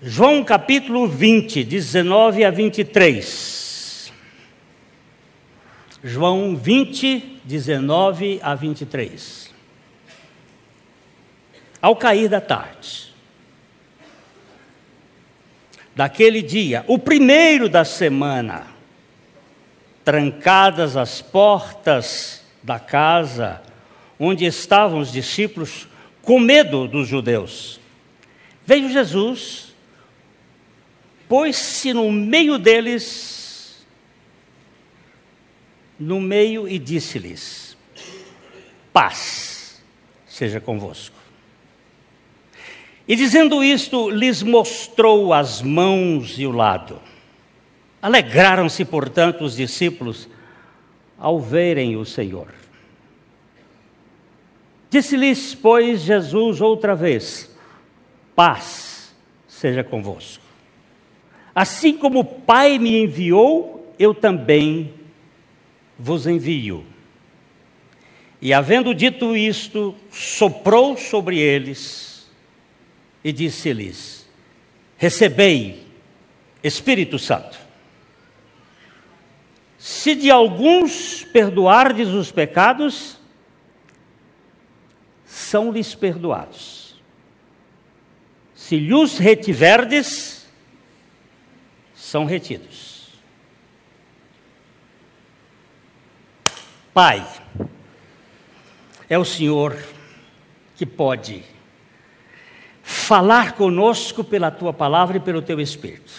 João capítulo 20, 19 a 23. João 20, 19 a 23. Ao cair da tarde, daquele dia, o primeiro da semana, trancadas as portas da casa onde estavam os discípulos, com medo dos judeus, veio Jesus pôs-se no meio deles, no meio, e disse-lhes: Paz seja convosco. E dizendo isto, lhes mostrou as mãos e o lado. Alegraram-se, portanto, os discípulos ao verem o Senhor. Disse-lhes, pois, Jesus outra vez: Paz seja convosco. Assim como o Pai me enviou, eu também vos envio. E havendo dito isto, soprou sobre eles e disse-lhes: Recebei Espírito Santo. Se de alguns perdoardes os pecados, são-lhes perdoados. Se lhes retiverdes, são retidos. Pai, é o Senhor que pode falar conosco pela tua palavra e pelo teu Espírito.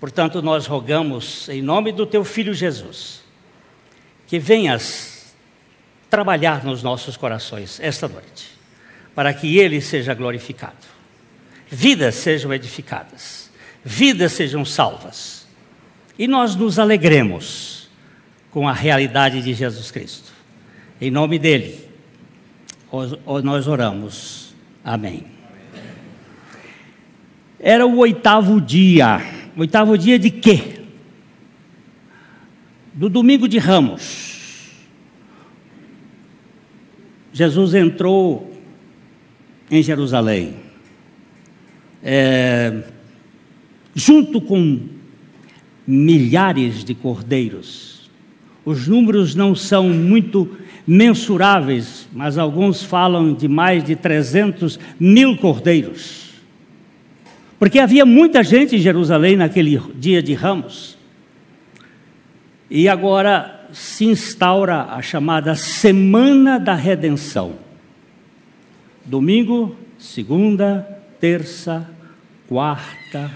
Portanto, nós rogamos, em nome do teu Filho Jesus, que venhas trabalhar nos nossos corações esta noite, para que Ele seja glorificado, vidas sejam edificadas vidas sejam salvas. E nós nos alegremos com a realidade de Jesus Cristo. Em nome dele, nós oramos. Amém. Era o oitavo dia. Oitavo dia de quê? Do domingo de Ramos. Jesus entrou em Jerusalém. É, junto com milhares de cordeiros. Os números não são muito mensuráveis, mas alguns falam de mais de 300 mil cordeiros. Porque havia muita gente em Jerusalém naquele dia de ramos. E agora se instaura a chamada Semana da Redenção. Domingo, segunda, terça, quarta,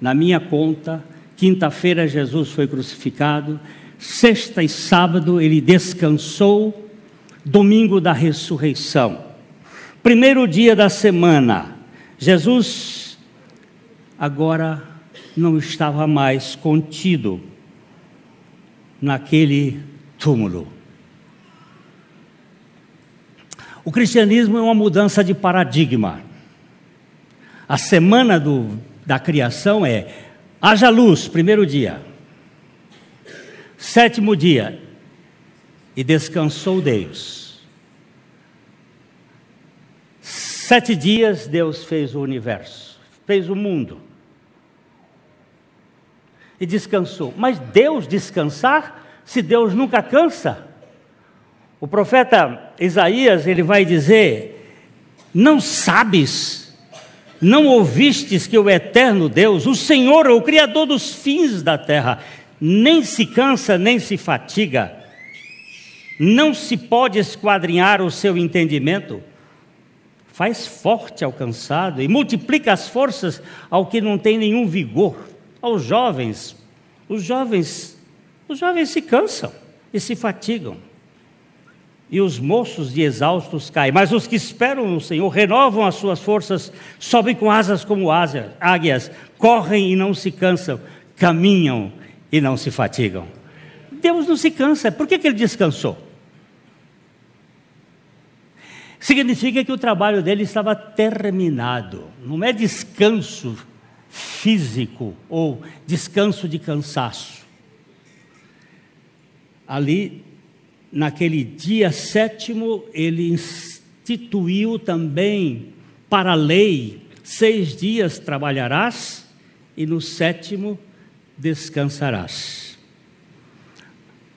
na minha conta, quinta-feira Jesus foi crucificado, sexta e sábado ele descansou, domingo da ressurreição. Primeiro dia da semana, Jesus agora não estava mais contido naquele túmulo. O cristianismo é uma mudança de paradigma. A semana do da criação é: haja luz, primeiro dia. Sétimo dia, e descansou Deus. Sete dias Deus fez o universo, fez o mundo. E descansou. Mas Deus descansar, se Deus nunca cansa? O profeta Isaías, ele vai dizer: Não sabes não ouvistes que o eterno Deus, o Senhor, o Criador dos fins da terra, nem se cansa, nem se fatiga, não se pode esquadrinhar o seu entendimento, faz forte ao cansado e multiplica as forças ao que não tem nenhum vigor, aos jovens. Os jovens, os jovens se cansam e se fatigam e os moços de exaustos caem, mas os que esperam no Senhor renovam as suas forças, sobem com asas como águias, correm e não se cansam, caminham e não se fatigam. Deus não se cansa, por que, que ele descansou? Significa que o trabalho dele estava terminado, não é descanso físico ou descanso de cansaço. Ali naquele dia sétimo, ele instituiu também para a lei seis dias trabalharás e no sétimo descansarás.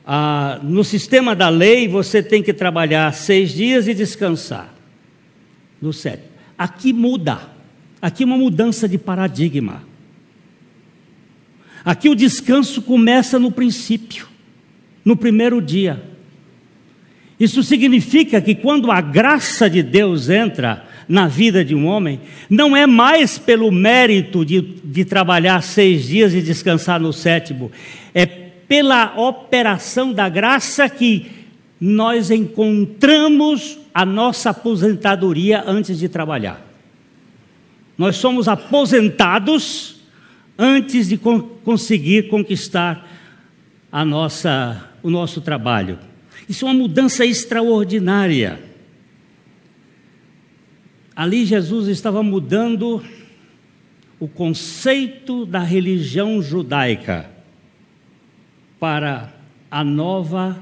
Ah, no sistema da lei, você tem que trabalhar seis dias e descansar. No sétimo. Aqui muda. Aqui uma mudança de paradigma. Aqui o descanso começa no princípio, no primeiro dia. Isso significa que quando a graça de Deus entra na vida de um homem, não é mais pelo mérito de, de trabalhar seis dias e descansar no sétimo, é pela operação da graça que nós encontramos a nossa aposentadoria antes de trabalhar. Nós somos aposentados antes de conseguir conquistar a nossa, o nosso trabalho. Isso é uma mudança extraordinária. Ali Jesus estava mudando o conceito da religião judaica para a nova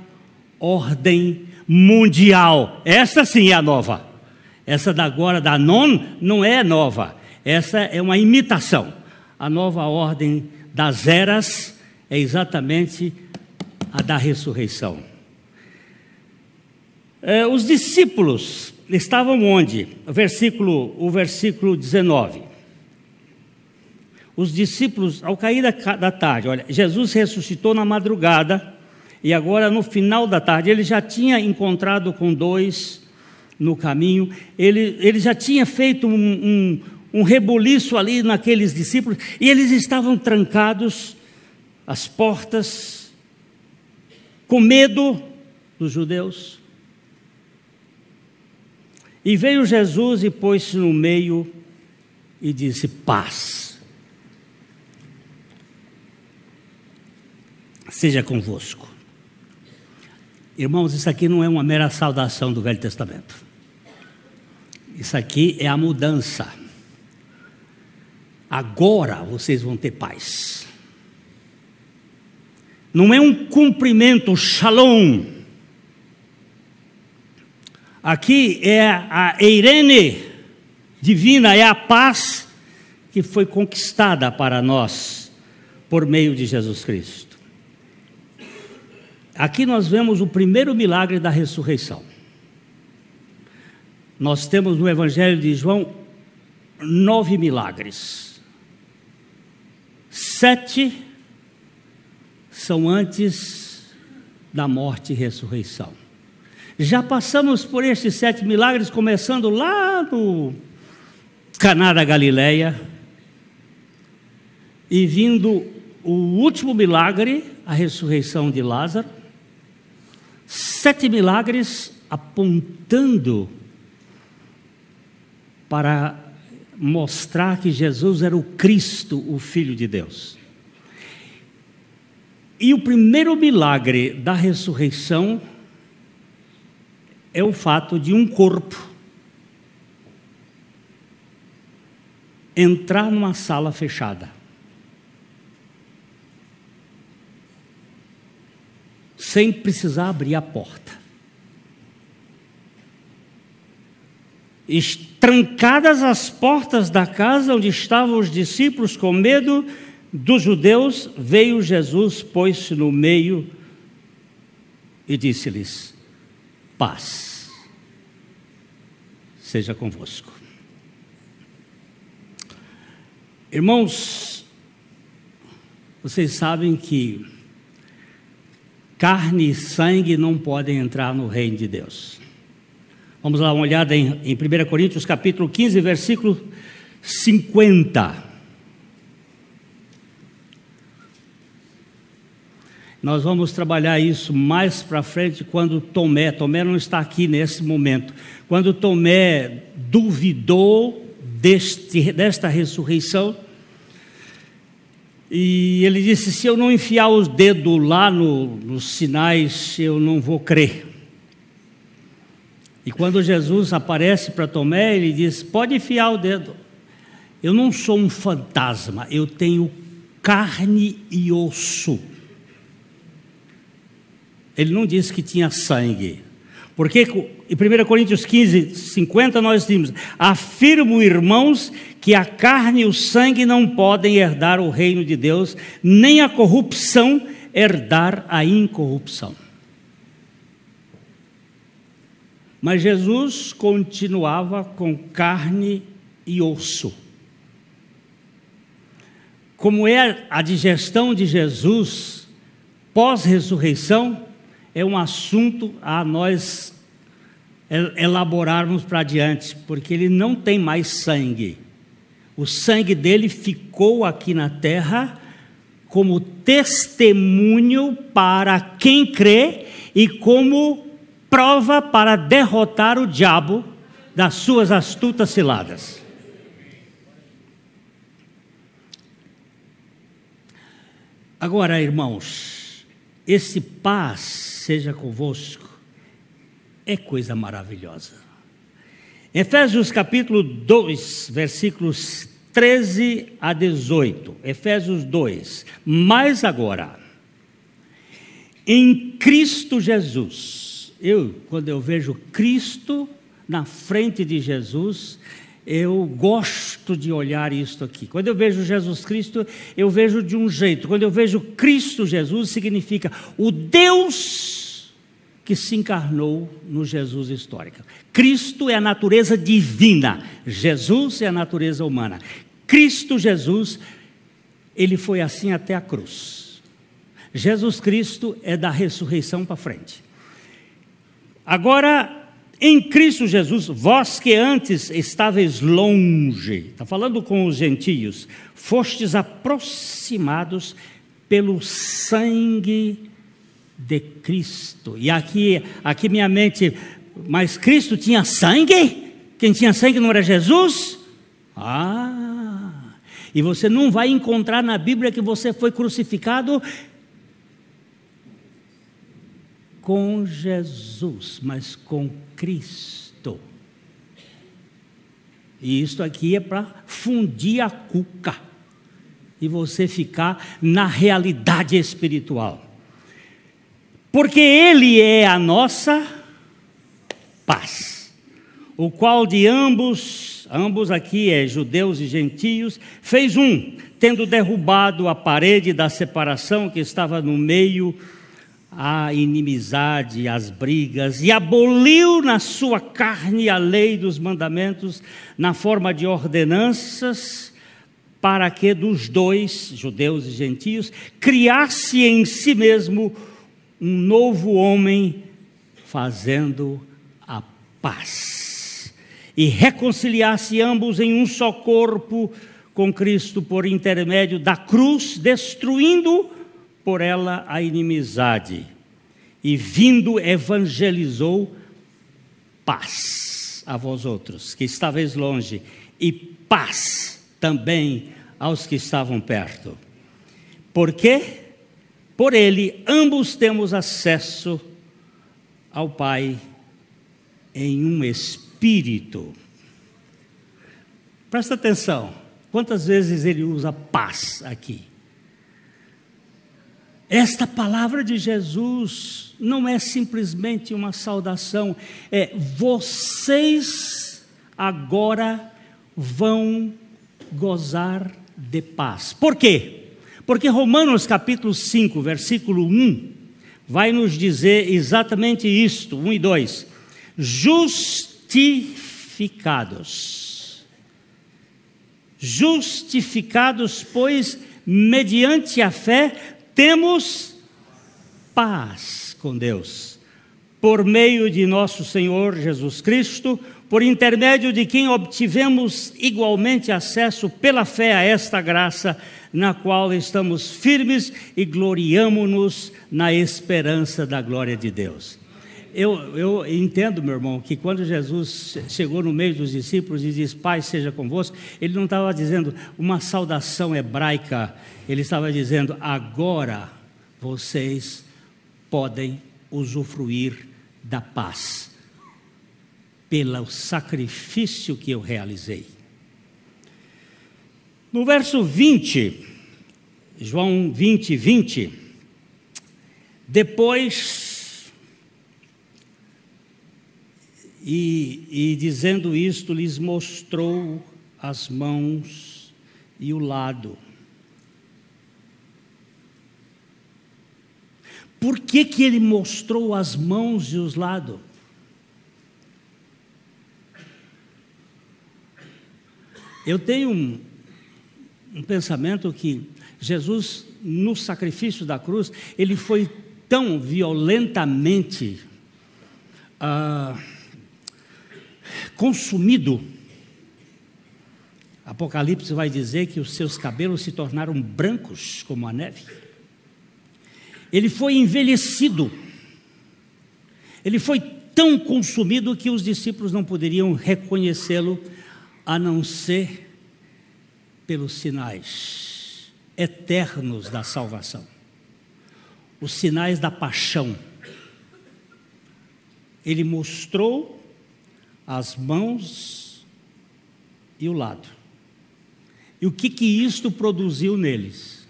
ordem mundial. Essa sim é a nova. Essa da agora da non não é nova. Essa é uma imitação. A nova ordem das eras é exatamente a da ressurreição. É, os discípulos estavam onde? O versículo, o versículo 19. Os discípulos, ao cair da, da tarde, olha, Jesus ressuscitou na madrugada, e agora no final da tarde, ele já tinha encontrado com dois no caminho, ele, ele já tinha feito um, um, um rebuliço ali naqueles discípulos, e eles estavam trancados, as portas, com medo dos judeus. E veio Jesus e pôs-se no meio e disse: Paz. Seja convosco. Irmãos, isso aqui não é uma mera saudação do Velho Testamento. Isso aqui é a mudança. Agora vocês vão ter paz. Não é um cumprimento, shalom Aqui é a Eirene divina, é a paz que foi conquistada para nós por meio de Jesus Cristo. Aqui nós vemos o primeiro milagre da ressurreição. Nós temos no Evangelho de João nove milagres. Sete são antes da morte e ressurreição. Já passamos por estes sete milagres, começando lá no Caná da Galileia, e vindo o último milagre, a ressurreição de Lázaro. Sete milagres apontando para mostrar que Jesus era o Cristo, o Filho de Deus. E o primeiro milagre da ressurreição é o fato de um corpo entrar numa sala fechada. Sem precisar abrir a porta. Trancadas as portas da casa onde estavam os discípulos com medo dos judeus, veio Jesus, pôs-se no meio e disse-lhes: paz seja convosco. Irmãos, vocês sabem que carne e sangue não podem entrar no reino de Deus. Vamos lá, uma olhada em, em 1 Coríntios capítulo 15, versículo 50. Nós vamos trabalhar isso mais para frente quando Tomé, Tomé não está aqui nesse momento, quando Tomé duvidou deste, desta ressurreição, e ele disse: Se eu não enfiar os dedos lá no, nos sinais, eu não vou crer. E quando Jesus aparece para Tomé, ele diz: Pode enfiar o dedo. Eu não sou um fantasma, eu tenho carne e osso. Ele não disse que tinha sangue, Porque em 1 Coríntios 15, 50, nós dizemos: Afirmo, irmãos, que a carne e o sangue não podem herdar o reino de Deus, nem a corrupção herdar a incorrupção. Mas Jesus continuava com carne e osso. Como é a digestão de Jesus pós-ressurreição, é um assunto a nós elaborarmos para diante, porque ele não tem mais sangue. O sangue dele ficou aqui na terra como testemunho para quem crê e como prova para derrotar o diabo das suas astutas ciladas. Agora, irmãos, esse paz seja convosco é coisa maravilhosa. Efésios capítulo 2, versículos 13 a 18. Efésios 2. Mas agora, em Cristo Jesus, eu, quando eu vejo Cristo na frente de Jesus, eu gosto de olhar isto aqui. Quando eu vejo Jesus Cristo, eu vejo de um jeito. Quando eu vejo Cristo Jesus, significa o Deus que se encarnou no Jesus histórico. Cristo é a natureza divina, Jesus é a natureza humana. Cristo Jesus, ele foi assim até a cruz. Jesus Cristo é da ressurreição para frente. Agora, em Cristo Jesus, vós que antes estáveis longe, está falando com os gentios, fostes aproximados pelo sangue de Cristo. E aqui, aqui minha mente, mas Cristo tinha sangue? Quem tinha sangue não era Jesus? Ah, e você não vai encontrar na Bíblia que você foi crucificado com Jesus, mas com Cristo. E isso aqui é para fundir a cuca e você ficar na realidade espiritual. Porque Ele é a nossa paz, o qual de ambos, ambos aqui é judeus e gentios, fez um, tendo derrubado a parede da separação que estava no meio a inimizade, as brigas, e aboliu na sua carne a lei dos mandamentos na forma de ordenanças, para que dos dois, judeus e gentios, criasse em si mesmo um novo homem, fazendo a paz, e reconciliasse ambos em um só corpo com Cristo por intermédio da cruz, destruindo por ela a inimizade, e vindo evangelizou paz a vós outros, que estáveis longe, e paz também aos que estavam perto. Por quê? Por ele, ambos temos acesso ao Pai em um espírito. Presta atenção, quantas vezes ele usa paz aqui? Esta palavra de Jesus não é simplesmente uma saudação, é vocês agora vão gozar de paz. Por quê? Porque Romanos capítulo 5, versículo 1, vai nos dizer exatamente isto, 1 e 2. Justificados. Justificados, pois, mediante a fé, temos paz com Deus, por meio de nosso Senhor Jesus Cristo, por intermédio de quem obtivemos igualmente acesso pela fé a esta graça, na qual estamos firmes e gloriamo-nos na esperança da glória de Deus. Eu, eu, entendo, meu irmão, que quando Jesus chegou no meio dos discípulos e diz: Pai seja convosco, ele não estava dizendo uma saudação hebraica, ele estava dizendo: agora vocês podem usufruir da paz, pelo sacrifício que eu realizei. No verso 20, João 20, 20, depois E, e dizendo isto, lhes mostrou as mãos e o lado. Por que, que ele mostrou as mãos e os lados? Eu tenho um, um pensamento que Jesus, no sacrifício da cruz, ele foi tão violentamente ah, consumido. Apocalipse vai dizer que os seus cabelos se tornaram brancos como a neve. Ele foi envelhecido. Ele foi tão consumido que os discípulos não poderiam reconhecê-lo a não ser pelos sinais eternos da salvação os sinais da paixão. Ele mostrou as mãos e o lado. E o que que isto produziu neles?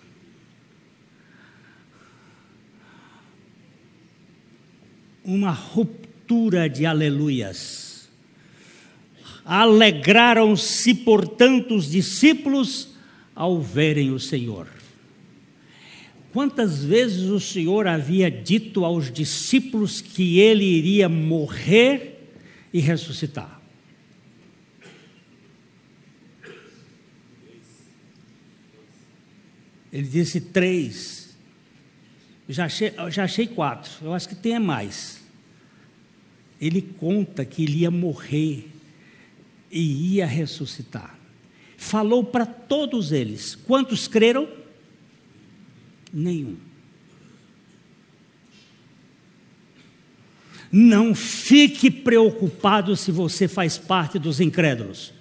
Uma ruptura de aleluias Alegraram-se, portanto, os discípulos ao verem o Senhor. Quantas vezes o Senhor havia dito aos discípulos que ele iria morrer e ressuscitar? Ele disse três. Já achei, já achei quatro. Eu acho que tem mais. Ele conta que ele ia morrer e ia ressuscitar. Falou para todos eles. Quantos creram? Nenhum. Não fique preocupado se você faz parte dos incrédulos,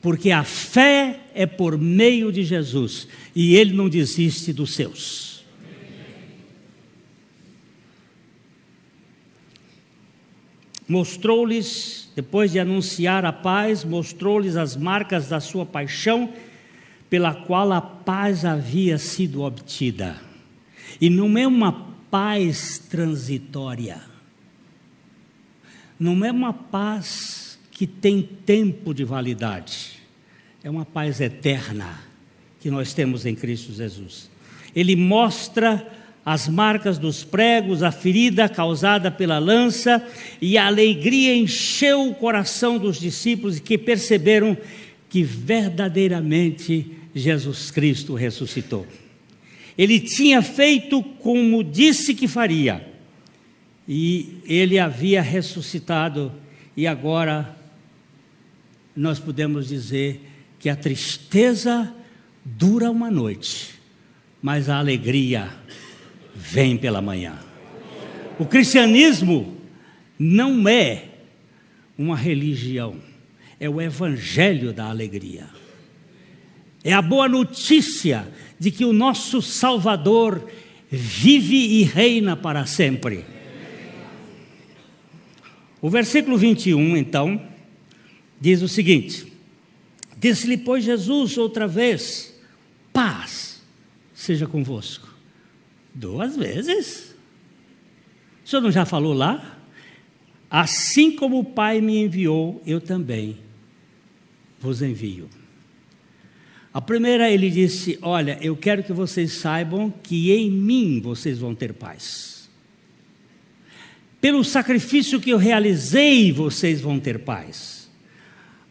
porque a fé é por meio de Jesus e ele não desiste dos seus. Mostrou-lhes depois de anunciar a paz, mostrou-lhes as marcas da sua paixão, pela qual a paz havia sido obtida. E não é uma paz transitória, não é uma paz que tem tempo de validade, é uma paz eterna que nós temos em Cristo Jesus. Ele mostra as marcas dos pregos, a ferida causada pela lança, e a alegria encheu o coração dos discípulos que perceberam que verdadeiramente Jesus Cristo ressuscitou. Ele tinha feito como disse que faria, e ele havia ressuscitado, e agora nós podemos dizer que a tristeza dura uma noite, mas a alegria vem pela manhã. O cristianismo não é uma religião, é o evangelho da alegria. É a boa notícia de que o nosso Salvador vive e reina para sempre. O versículo 21, então, diz o seguinte: Disse-lhe, pois, Jesus outra vez: Paz seja convosco. Duas vezes. O senhor não já falou lá? Assim como o Pai me enviou, eu também vos envio. A primeira ele disse: Olha, eu quero que vocês saibam que em mim vocês vão ter paz. Pelo sacrifício que eu realizei, vocês vão ter paz.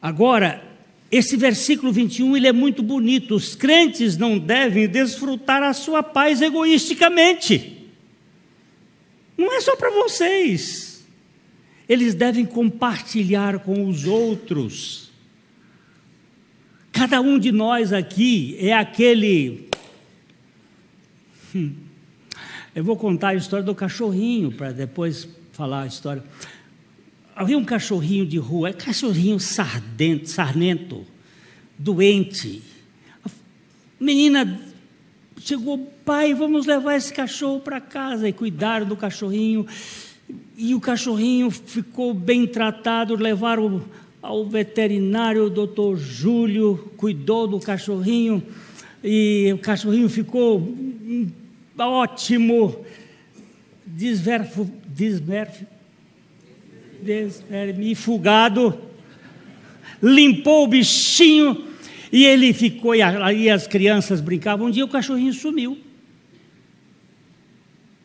Agora, esse versículo 21 ele é muito bonito. Os crentes não devem desfrutar a sua paz egoisticamente. Não é só para vocês. Eles devem compartilhar com os outros. Cada um de nós aqui é aquele. Hum. Eu vou contar a história do cachorrinho para depois falar a história. Havia um cachorrinho de rua, é cachorrinho sardento, sarnento, doente. A menina chegou, pai, vamos levar esse cachorro para casa e cuidar do cachorrinho. E o cachorrinho ficou bem tratado, levaram ao veterinário, o doutor Júlio cuidou do cachorrinho e o cachorrinho ficou ótimo, desverfo, fugado, limpou o bichinho e ele ficou, e aí as crianças brincavam. Um dia o cachorrinho sumiu.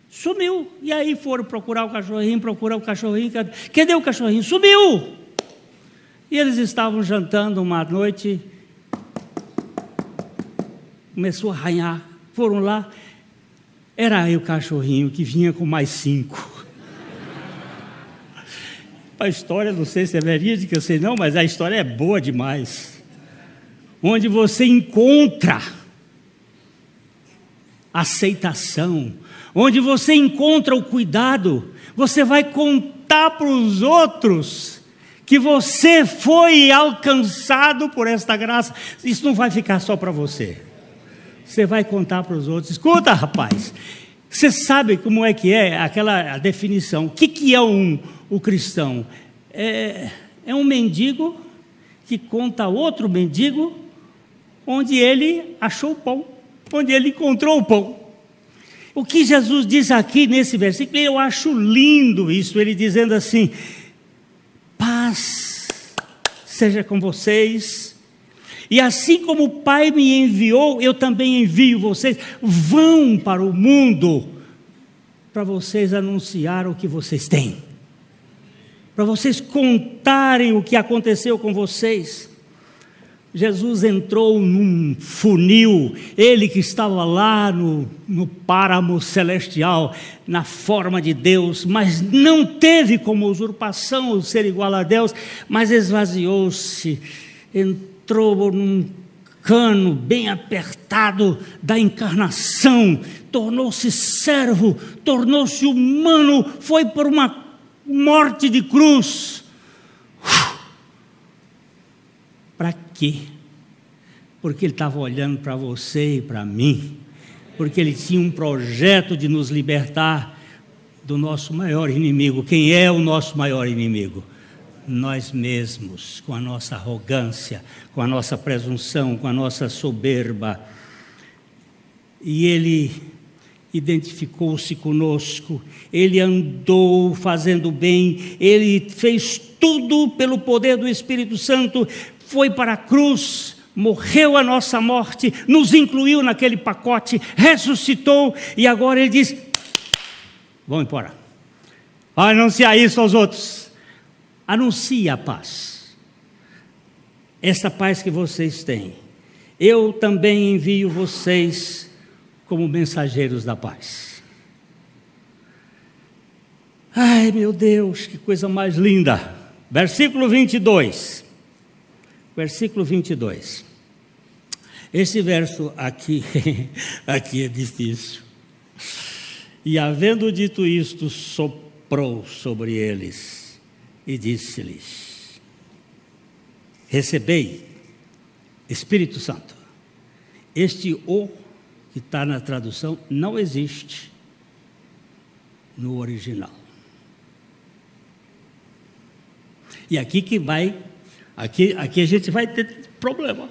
Sumiu. E aí foram procurar o cachorrinho, procurar o cachorrinho. Cadê o cachorrinho? Sumiu! E eles estavam jantando uma noite. Começou a arranhar. Foram lá. Era aí o cachorrinho que vinha com mais cinco. A história, não sei se é verídica, sei não, mas a história é boa demais. Onde você encontra aceitação, onde você encontra o cuidado, você vai contar para os outros que você foi alcançado por esta graça. Isso não vai ficar só para você. Você vai contar para os outros. Escuta, rapaz. Você sabe como é que é aquela definição? O que, que é um, o cristão? É, é um mendigo que conta a outro mendigo onde ele achou o pão, onde ele encontrou o pão. O que Jesus diz aqui nesse versículo, eu acho lindo isso, ele dizendo assim: paz seja com vocês. E assim como o Pai me enviou, eu também envio vocês. Vão para o mundo para vocês anunciar o que vocês têm, para vocês contarem o que aconteceu com vocês. Jesus entrou num funil, ele que estava lá no, no páramo celestial, na forma de Deus, mas não teve como usurpação ser igual a Deus, mas esvaziou-se, entrou num cano bem apertado da encarnação, tornou-se servo, tornou-se humano, foi por uma morte de cruz Para quê? Porque ele estava olhando para você e para mim, porque ele tinha um projeto de nos libertar do nosso maior inimigo. Quem é o nosso maior inimigo? Nós mesmos, com a nossa arrogância, com a nossa presunção, com a nossa soberba. E ele identificou-se conosco, ele andou fazendo bem, ele fez tudo pelo poder do Espírito Santo, foi para a cruz, morreu a nossa morte, nos incluiu naquele pacote, ressuscitou e agora ele diz: Vão embora. Vai anunciar isso aos outros. Anuncie a paz. Essa paz que vocês têm. Eu também envio vocês como mensageiros da paz. Ai, meu Deus, que coisa mais linda. Versículo 22 versículo 22. Esse verso aqui, aqui é difícil. E havendo dito isto, soprou sobre eles e disse-lhes: Recebei Espírito Santo. Este O que está na tradução não existe no original. E aqui que vai Aqui, aqui a gente vai ter problema.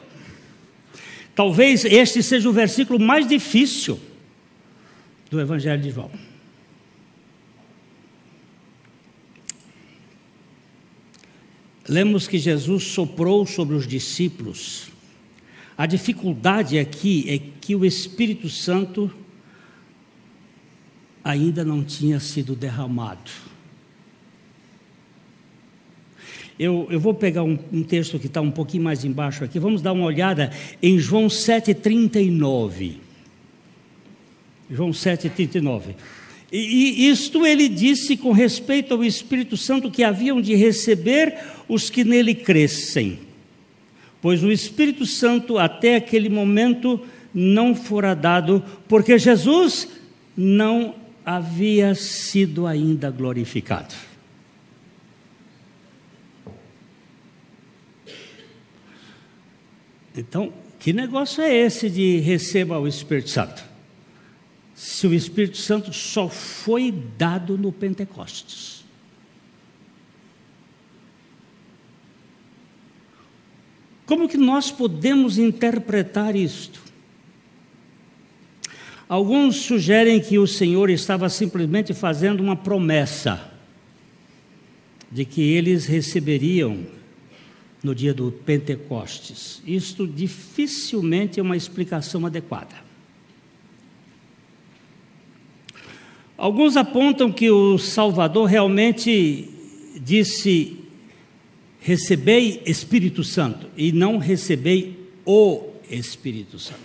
Talvez este seja o versículo mais difícil do Evangelho de João. Lemos que Jesus soprou sobre os discípulos. A dificuldade aqui é que o Espírito Santo ainda não tinha sido derramado. Eu, eu vou pegar um, um texto que está um pouquinho mais embaixo aqui, vamos dar uma olhada em João 7,39. João 7,39. E, isto ele disse com respeito ao Espírito Santo que haviam de receber os que nele crescem, pois o Espírito Santo até aquele momento não fora dado, porque Jesus não havia sido ainda glorificado. Então, que negócio é esse de receba o Espírito Santo? Se o Espírito Santo só foi dado no Pentecostes. Como que nós podemos interpretar isto? Alguns sugerem que o Senhor estava simplesmente fazendo uma promessa. de que eles receberiam no dia do Pentecostes. Isto dificilmente é uma explicação adequada. Alguns apontam que o Salvador realmente disse: recebei Espírito Santo, e não recebei o Espírito Santo.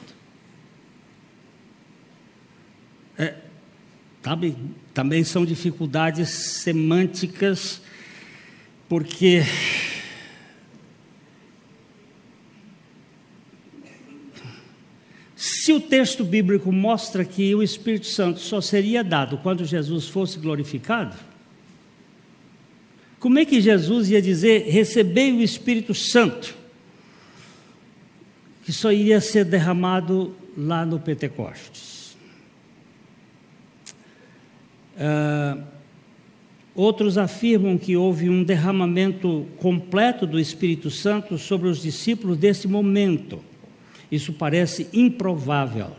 É, sabe, também são dificuldades semânticas, porque Se o texto bíblico mostra que o Espírito Santo só seria dado quando Jesus fosse glorificado, como é que Jesus ia dizer: recebei o Espírito Santo, que só iria ser derramado lá no Pentecostes? Uh, outros afirmam que houve um derramamento completo do Espírito Santo sobre os discípulos desse momento. Isso parece improvável.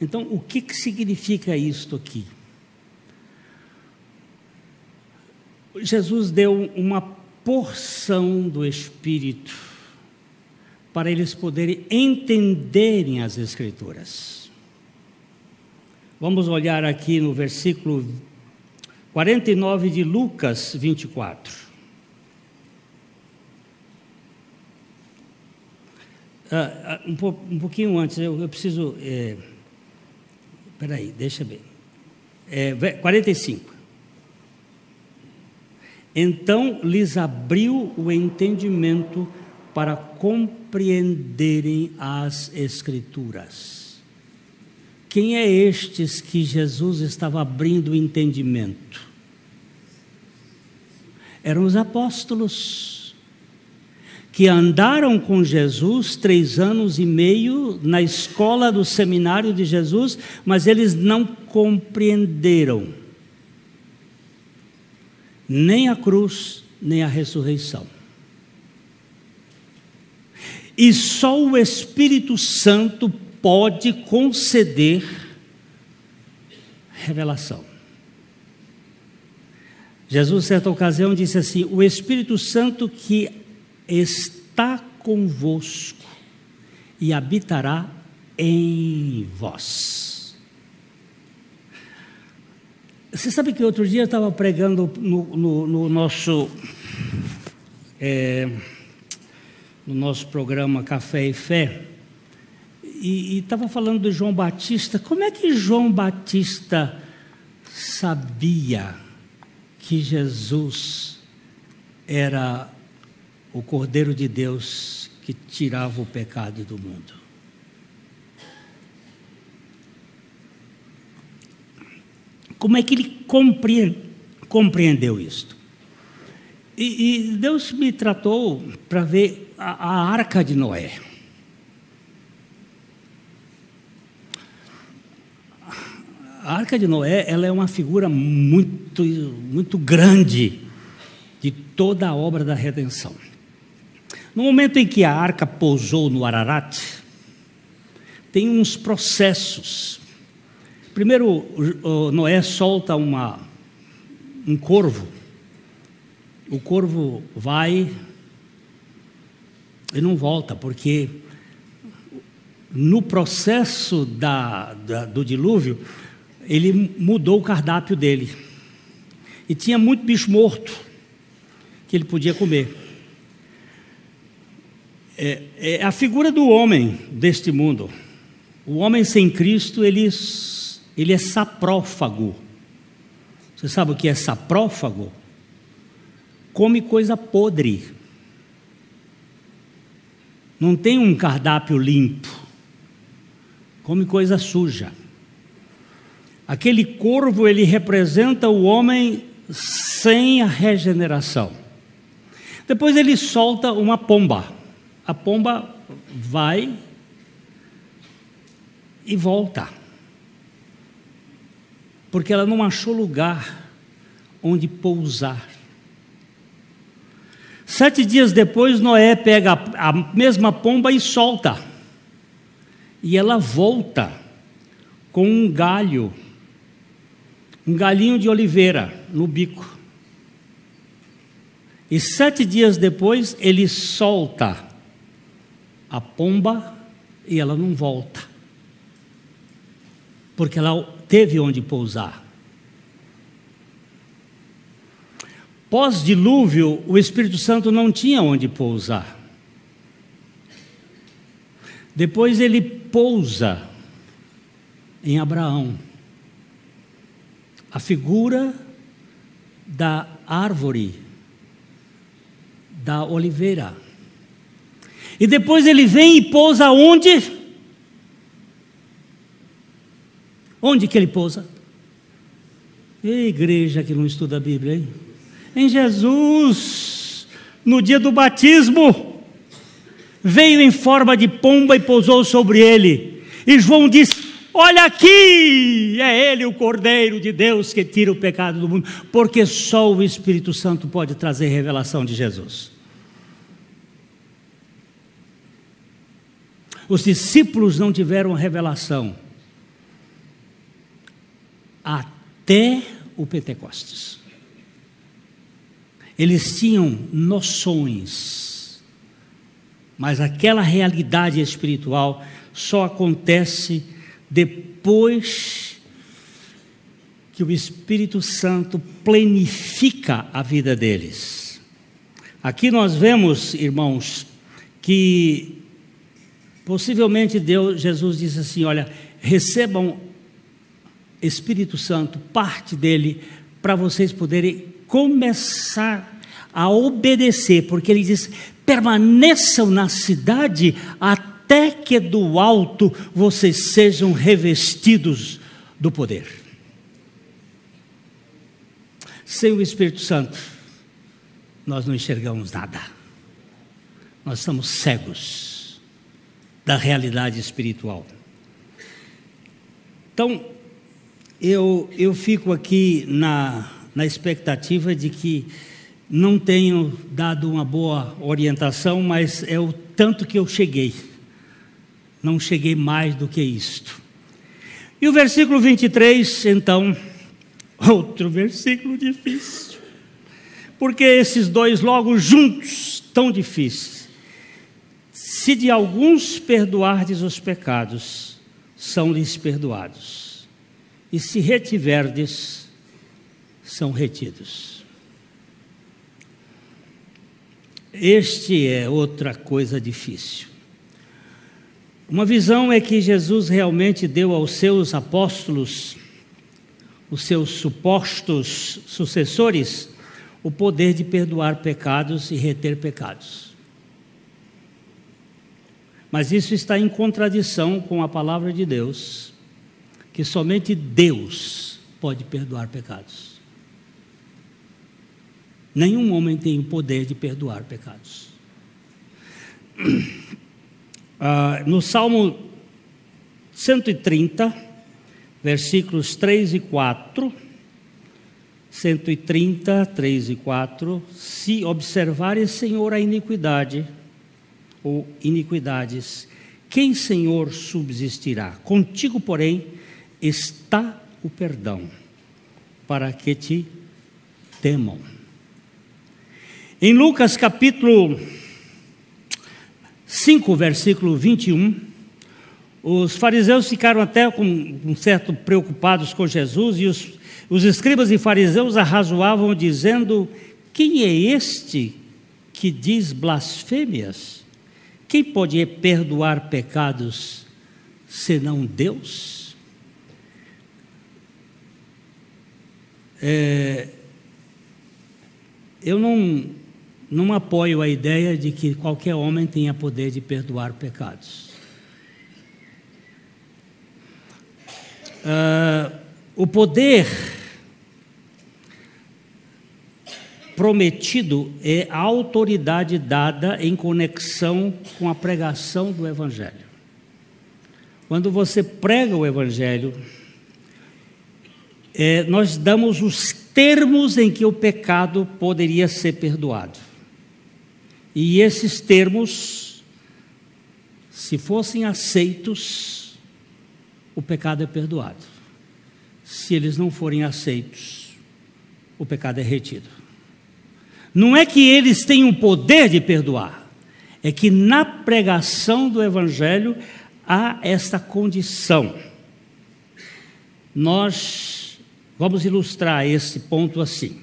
Então, o que, que significa isto aqui? Jesus deu uma porção do Espírito para eles poderem entenderem as Escrituras. Vamos olhar aqui no versículo 49 de Lucas 24. Ah, ah, um, po, um, pouquinho antes, eu, eu preciso. É, peraí, deixa ver. É, 45. Então lhes abriu o entendimento para compreenderem as Escrituras. Quem é estes que Jesus estava abrindo o entendimento? Eram os apóstolos que andaram com Jesus três anos e meio na escola do seminário de Jesus, mas eles não compreenderam nem a cruz, nem a ressurreição. E só o Espírito Santo pode conceder revelação. Jesus, certa ocasião, disse assim: O Espírito Santo que está convosco e habitará em vós. Você sabe que outro dia eu estava pregando no, no, no nosso é, no nosso programa Café e Fé e estava falando do João Batista. Como é que João Batista sabia que Jesus era o Cordeiro de Deus que tirava o pecado do mundo. Como é que ele compreendeu isto? E, e Deus me tratou para ver a, a arca de Noé. A arca de Noé ela é uma figura muito, muito grande de toda a obra da redenção. No momento em que a arca pousou no Ararat, tem uns processos. Primeiro, Noé solta uma, um corvo. O corvo vai e não volta, porque no processo da, da, do dilúvio, ele mudou o cardápio dele. E tinha muito bicho morto que ele podia comer é, é a figura do homem deste mundo. O homem sem Cristo, ele, ele é saprófago. Você sabe o que é saprófago? Come coisa podre. Não tem um cardápio limpo. Come coisa suja. Aquele corvo, ele representa o homem sem a regeneração. Depois ele solta uma pomba a pomba vai e volta. Porque ela não achou lugar onde pousar. Sete dias depois, Noé pega a, mesma pomba e solta. E ela volta com um galho, um galinho de oliveira no bico. E sete dias depois ele solta a pomba e ela não volta, porque ela teve onde pousar. Pós-dilúvio, o Espírito Santo não tinha onde pousar. Depois ele pousa em Abraão. A figura da árvore, da oliveira. E depois ele vem e pousa onde? Onde que ele pousa? Ei, igreja que não estuda a Bíblia, hein? Em Jesus, no dia do batismo, veio em forma de pomba e pousou sobre ele. E João disse: Olha aqui, é Ele o Cordeiro de Deus que tira o pecado do mundo, porque só o Espírito Santo pode trazer revelação de Jesus. Os discípulos não tiveram revelação até o Pentecostes. Eles tinham noções, mas aquela realidade espiritual só acontece depois que o Espírito Santo planifica a vida deles. Aqui nós vemos, irmãos, que possivelmente Deus, Jesus disse assim: olha, recebam Espírito Santo, parte dele, para vocês poderem começar a obedecer, porque ele diz: permaneçam na cidade até que do alto vocês sejam revestidos do poder. Sem o Espírito Santo, nós não enxergamos nada. Nós estamos cegos da realidade espiritual. Então, eu, eu fico aqui na, na expectativa de que não tenho dado uma boa orientação, mas é o tanto que eu cheguei não cheguei mais do que isto. E o versículo 23, então, outro versículo difícil. Porque esses dois logo juntos, tão difíceis. Se de alguns perdoardes os pecados, são-lhes perdoados. E se retiverdes, são retidos. Este é outra coisa difícil. Uma visão é que Jesus realmente deu aos seus apóstolos, os seus supostos sucessores, o poder de perdoar pecados e reter pecados. Mas isso está em contradição com a palavra de Deus, que somente Deus pode perdoar pecados. Nenhum homem tem o poder de perdoar pecados. Ah, no Salmo 130, versículos 3 e 4. 130, 3 e 4. Se observares, Senhor, a iniquidade ou iniquidades, quem, Senhor, subsistirá? Contigo, porém, está o perdão, para que te temam. Em Lucas capítulo 5, versículo 21, os fariseus ficaram até com um certo preocupados com Jesus e os, os escribas e fariseus arrazoavam dizendo: Quem é este que diz blasfêmias? Quem pode perdoar pecados senão Deus? É, eu não não apoio a ideia de que qualquer homem tenha poder de perdoar pecados. Uh, o poder prometido é a autoridade dada em conexão com a pregação do Evangelho. Quando você prega o Evangelho, é, nós damos os termos em que o pecado poderia ser perdoado. E esses termos, se fossem aceitos, o pecado é perdoado. se eles não forem aceitos, o pecado é retido. Não é que eles tenham o poder de perdoar, é que na pregação do Evangelho há esta condição. Nós vamos ilustrar esse ponto assim.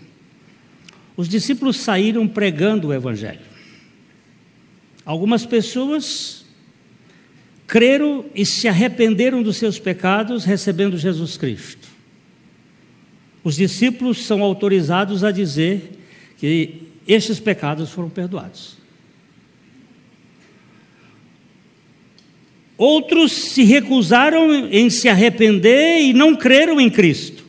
Os discípulos saíram pregando o Evangelho. Algumas pessoas creram e se arrependeram dos seus pecados recebendo Jesus Cristo. Os discípulos são autorizados a dizer que estes pecados foram perdoados. Outros se recusaram em se arrepender e não creram em Cristo.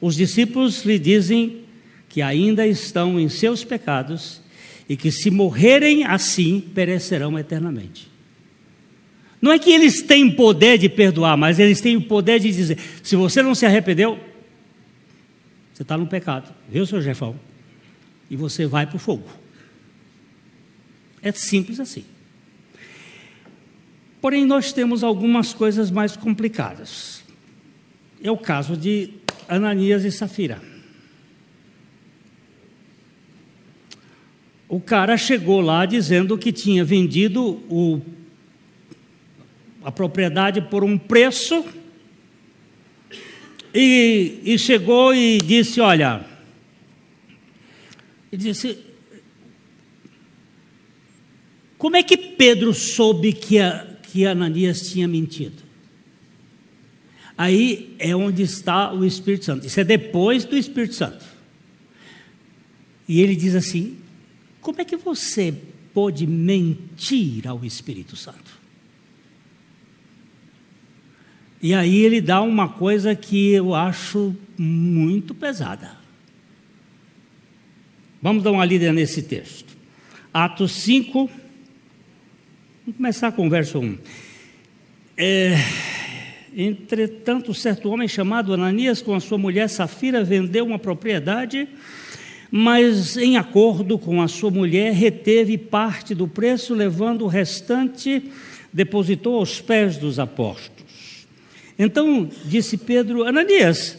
Os discípulos lhe dizem que ainda estão em seus pecados e que, se morrerem assim, perecerão eternamente. Não é que eles têm poder de perdoar, mas eles têm o poder de dizer: se você não se arrependeu, você está no pecado, viu, seu Jefão? E você vai para o fogo. É simples assim. Porém, nós temos algumas coisas mais complicadas. É o caso de Ananias e Safira. O cara chegou lá dizendo que tinha vendido o, a propriedade por um preço e, e chegou e disse: Olha, e disse, como é que Pedro soube que, a, que Ananias tinha mentido? Aí é onde está o Espírito Santo. Isso é depois do Espírito Santo. E ele diz assim: como é que você pode mentir ao Espírito Santo? E aí ele dá uma coisa que eu acho muito pesada. Vamos dar uma lida nesse texto. Atos 5, vamos começar com o verso 1. É, entretanto, certo homem chamado Ananias, com a sua mulher Safira, vendeu uma propriedade mas em acordo com a sua mulher, reteve parte do preço, levando o restante, depositou aos pés dos apóstolos. Então disse Pedro: Ananias,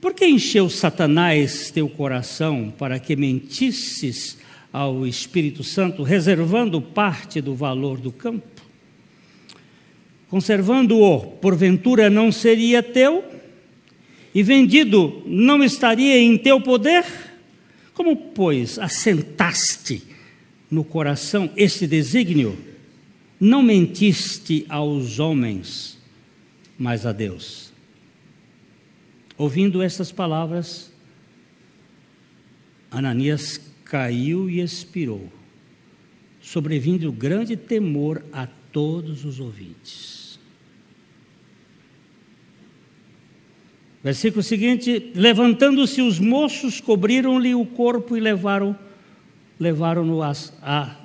por que encheu Satanás teu coração para que mentisses ao Espírito Santo, reservando parte do valor do campo? Conservando-o, porventura não seria teu? E vendido, não estaria em teu poder? Como, pois, assentaste no coração este desígnio, não mentiste aos homens, mas a Deus. Ouvindo estas palavras, Ananias caiu e expirou, sobrevindo grande temor a todos os ouvintes. Versículo seguinte: levantando-se os moços, cobriram-lhe o corpo e levaram levaram-no a, a,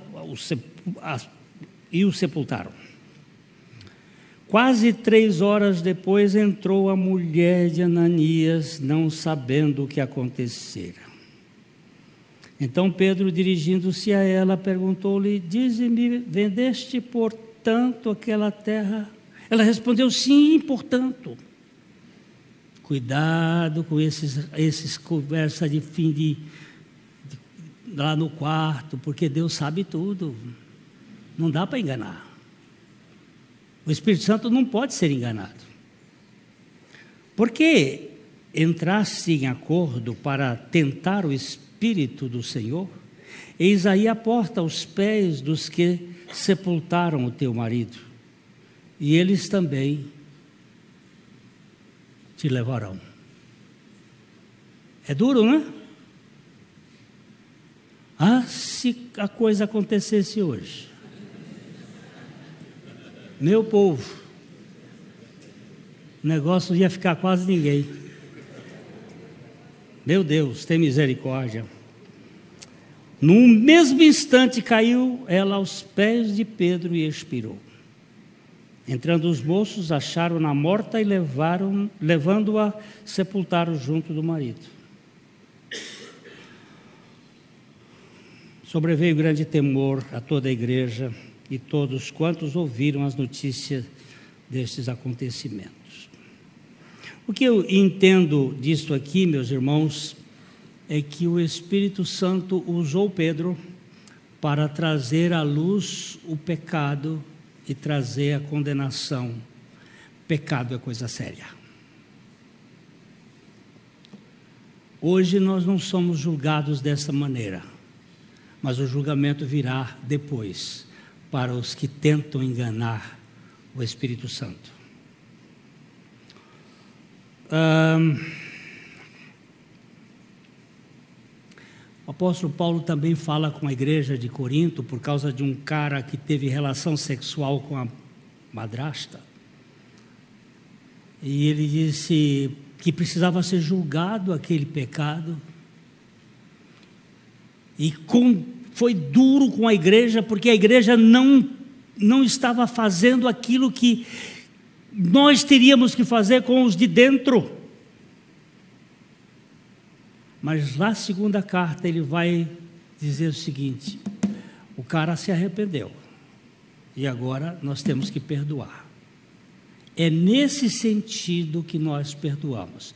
a, e o sepultaram. Quase três horas depois entrou a mulher de Ananias, não sabendo o que acontecera. Então Pedro, dirigindo-se a ela, perguntou-lhe: Dize-me, vendeste portanto aquela terra? Ela respondeu: Sim, portanto. Cuidado com esses, esses conversa de fim de, de lá no quarto, porque Deus sabe tudo. Não dá para enganar. O Espírito Santo não pode ser enganado. Porque entraste em acordo para tentar o Espírito do Senhor? Eis aí a porta aos pés dos que sepultaram o teu marido, e eles também te levarão. É duro, né? Ah, se a coisa acontecesse hoje. Meu povo, o negócio ia ficar quase ninguém. Meu Deus, tem misericórdia. No mesmo instante caiu ela aos pés de Pedro e expirou. Entrando os moços, acharam-na morta e levaram, levando-a, sepultaram junto do marido. Sobreveio grande temor a toda a igreja e todos quantos ouviram as notícias destes acontecimentos. O que eu entendo disso aqui, meus irmãos, é que o Espírito Santo usou Pedro para trazer à luz o pecado e trazer a condenação. Pecado é coisa séria. Hoje nós não somos julgados dessa maneira, mas o julgamento virá depois para os que tentam enganar o Espírito Santo. O apóstolo Paulo também fala com a igreja de Corinto por causa de um cara que teve relação sexual com a madrasta. E ele disse que precisava ser julgado aquele pecado. E com, foi duro com a igreja, porque a igreja não, não estava fazendo aquilo que nós teríamos que fazer com os de dentro. Mas lá, segunda carta, ele vai dizer o seguinte: o cara se arrependeu e agora nós temos que perdoar. É nesse sentido que nós perdoamos.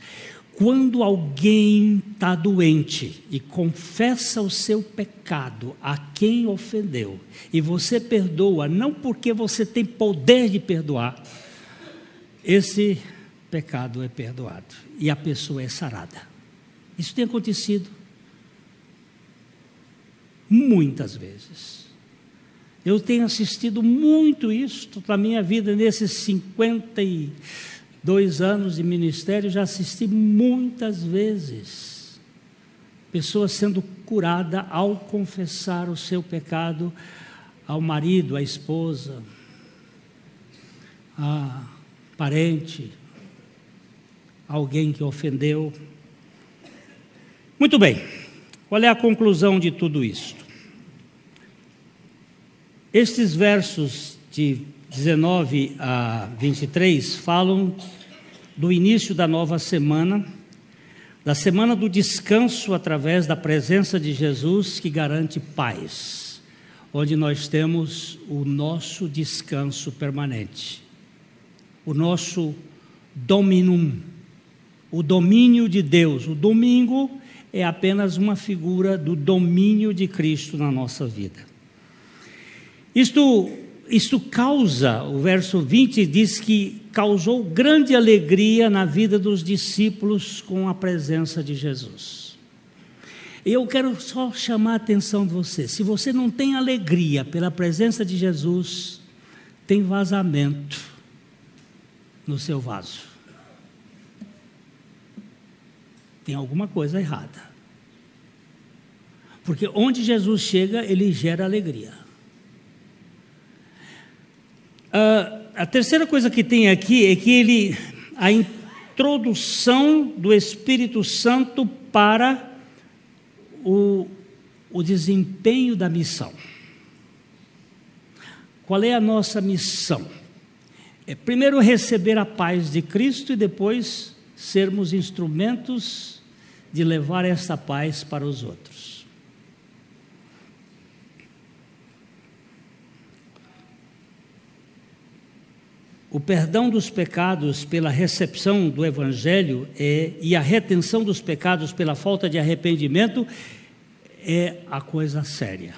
Quando alguém está doente e confessa o seu pecado a quem ofendeu, e você perdoa, não porque você tem poder de perdoar, esse pecado é perdoado e a pessoa é sarada. Isso tem acontecido muitas vezes. Eu tenho assistido muito isso na minha vida, nesses 52 anos de ministério, já assisti muitas vezes pessoas sendo curadas ao confessar o seu pecado ao marido, à esposa, a parente, alguém que ofendeu. Muito bem, qual é a conclusão de tudo isto? Estes versos de 19 a 23 falam do início da nova semana, da semana do descanso através da presença de Jesus que garante paz, onde nós temos o nosso descanso permanente o nosso dominum, o domínio de Deus. O domingo é apenas uma figura do domínio de Cristo na nossa vida. Isto, isto causa, o verso 20 diz que causou grande alegria na vida dos discípulos com a presença de Jesus. Eu quero só chamar a atenção de você. Se você não tem alegria pela presença de Jesus, tem vazamento no seu vaso. Tem alguma coisa errada. Porque onde Jesus chega, ele gera alegria. Uh, a terceira coisa que tem aqui é que ele, a introdução do Espírito Santo para o, o desempenho da missão. Qual é a nossa missão? É primeiro receber a paz de Cristo e depois sermos instrumentos de levar essa paz para os outros. O perdão dos pecados pela recepção do Evangelho é, e a retenção dos pecados pela falta de arrependimento é a coisa séria.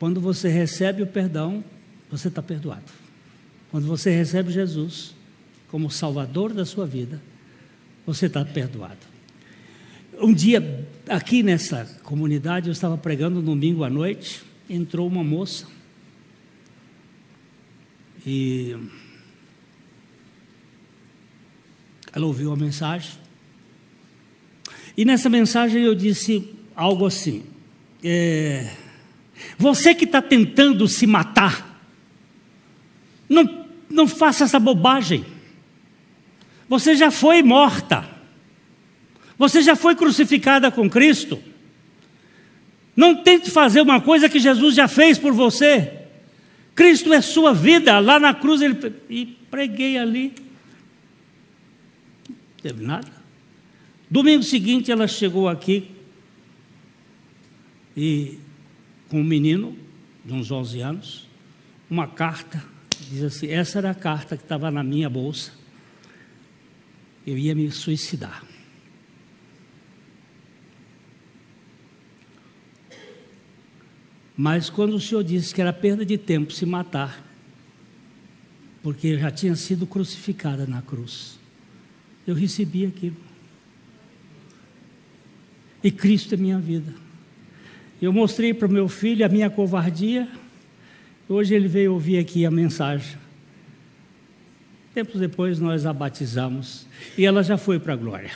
Quando você recebe o perdão, você está perdoado. Quando você recebe Jesus como Salvador da sua vida, você está perdoado. Um dia, aqui nessa comunidade, eu estava pregando domingo à noite, entrou uma moça e ela ouviu a mensagem. E nessa mensagem eu disse algo assim: é, você que está tentando se matar, não, não faça essa bobagem. Você já foi morta. Você já foi crucificada com Cristo. Não tente fazer uma coisa que Jesus já fez por você. Cristo é sua vida. Lá na cruz ele e preguei ali. Não teve nada. Domingo seguinte ela chegou aqui e com um menino de uns 11 anos, uma carta diz assim: essa era a carta que estava na minha bolsa. Eu ia me suicidar. Mas quando o Senhor disse que era perda de tempo se matar, porque já tinha sido crucificada na cruz, eu recebi aquilo. E Cristo é minha vida. Eu mostrei para o meu filho a minha covardia. Hoje ele veio ouvir aqui a mensagem. Tempos depois nós a batizamos e ela já foi para a glória.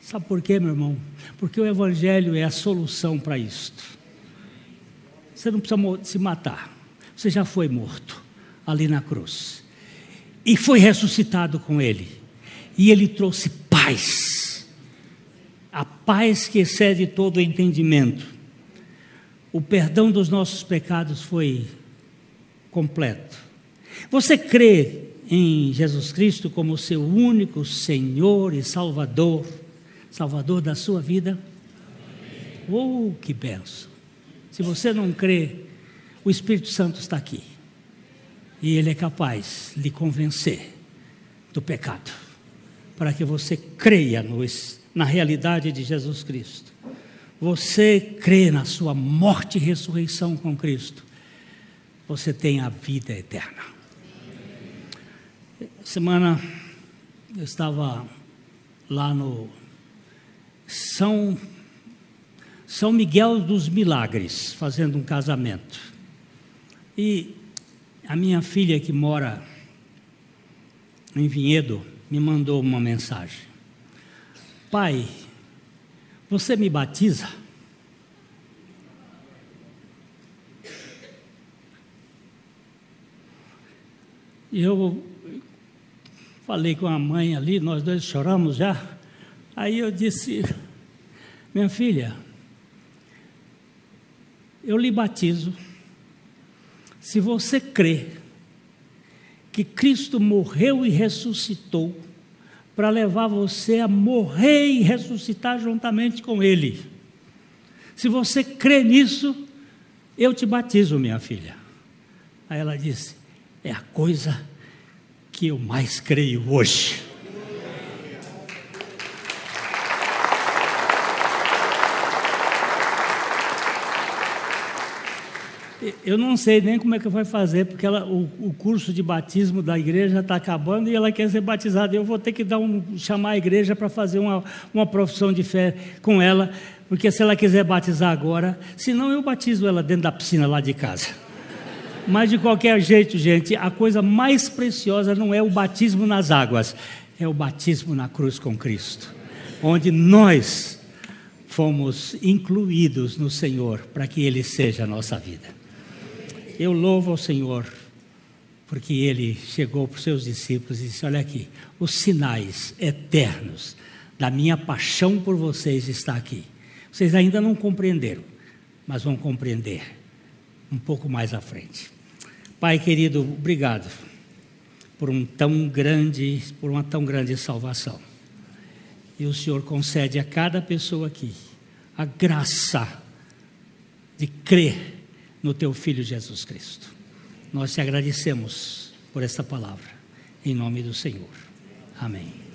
Sabe por quê, meu irmão? Porque o Evangelho é a solução para isto. Você não precisa se matar. Você já foi morto ali na cruz. E foi ressuscitado com ele. E ele trouxe paz. A paz que excede todo o entendimento. O perdão dos nossos pecados foi completo. Você crê em Jesus Cristo como seu único Senhor e Salvador, Salvador da sua vida? Oh, que benção! Se você não crê, o Espírito Santo está aqui. E ele é capaz de lhe convencer do pecado, para que você creia na realidade de Jesus Cristo. Você crê na sua morte e ressurreição com Cristo, você tem a vida eterna. Semana eu estava lá no São são Miguel dos Milagres, fazendo um casamento. E a minha filha, que mora em Vinhedo, me mandou uma mensagem: Pai, você me batiza? E eu falei com a mãe ali, nós dois choramos já. Aí eu disse: Minha filha, eu lhe batizo. Se você crê que Cristo morreu e ressuscitou para levar você a morrer e ressuscitar juntamente com Ele. Se você crê nisso, eu te batizo, minha filha. Aí ela disse: É a coisa que eu mais creio hoje. Eu não sei nem como é que vai fazer, porque ela, o, o, curso de batismo da igreja está acabando e ela quer ser batizada. Eu vou ter que dar um, chamar a igreja para fazer uma, uma profissão de fé com ela, porque se ela quiser batizar agora, senão eu batizo ela dentro da piscina lá de casa. Mas de qualquer jeito, gente, a coisa mais preciosa não é o batismo nas águas, é o batismo na cruz com Cristo, onde nós fomos incluídos no Senhor para que Ele seja a nossa vida. Eu louvo ao Senhor, porque Ele chegou para os seus discípulos e disse: Olha aqui, os sinais eternos da minha paixão por vocês está aqui. Vocês ainda não compreenderam, mas vão compreender um pouco mais à frente. Pai querido, obrigado por um tão grande, por uma tão grande salvação. E o Senhor concede a cada pessoa aqui a graça de crer no teu Filho Jesus Cristo. Nós te agradecemos por esta palavra, em nome do Senhor. Amém.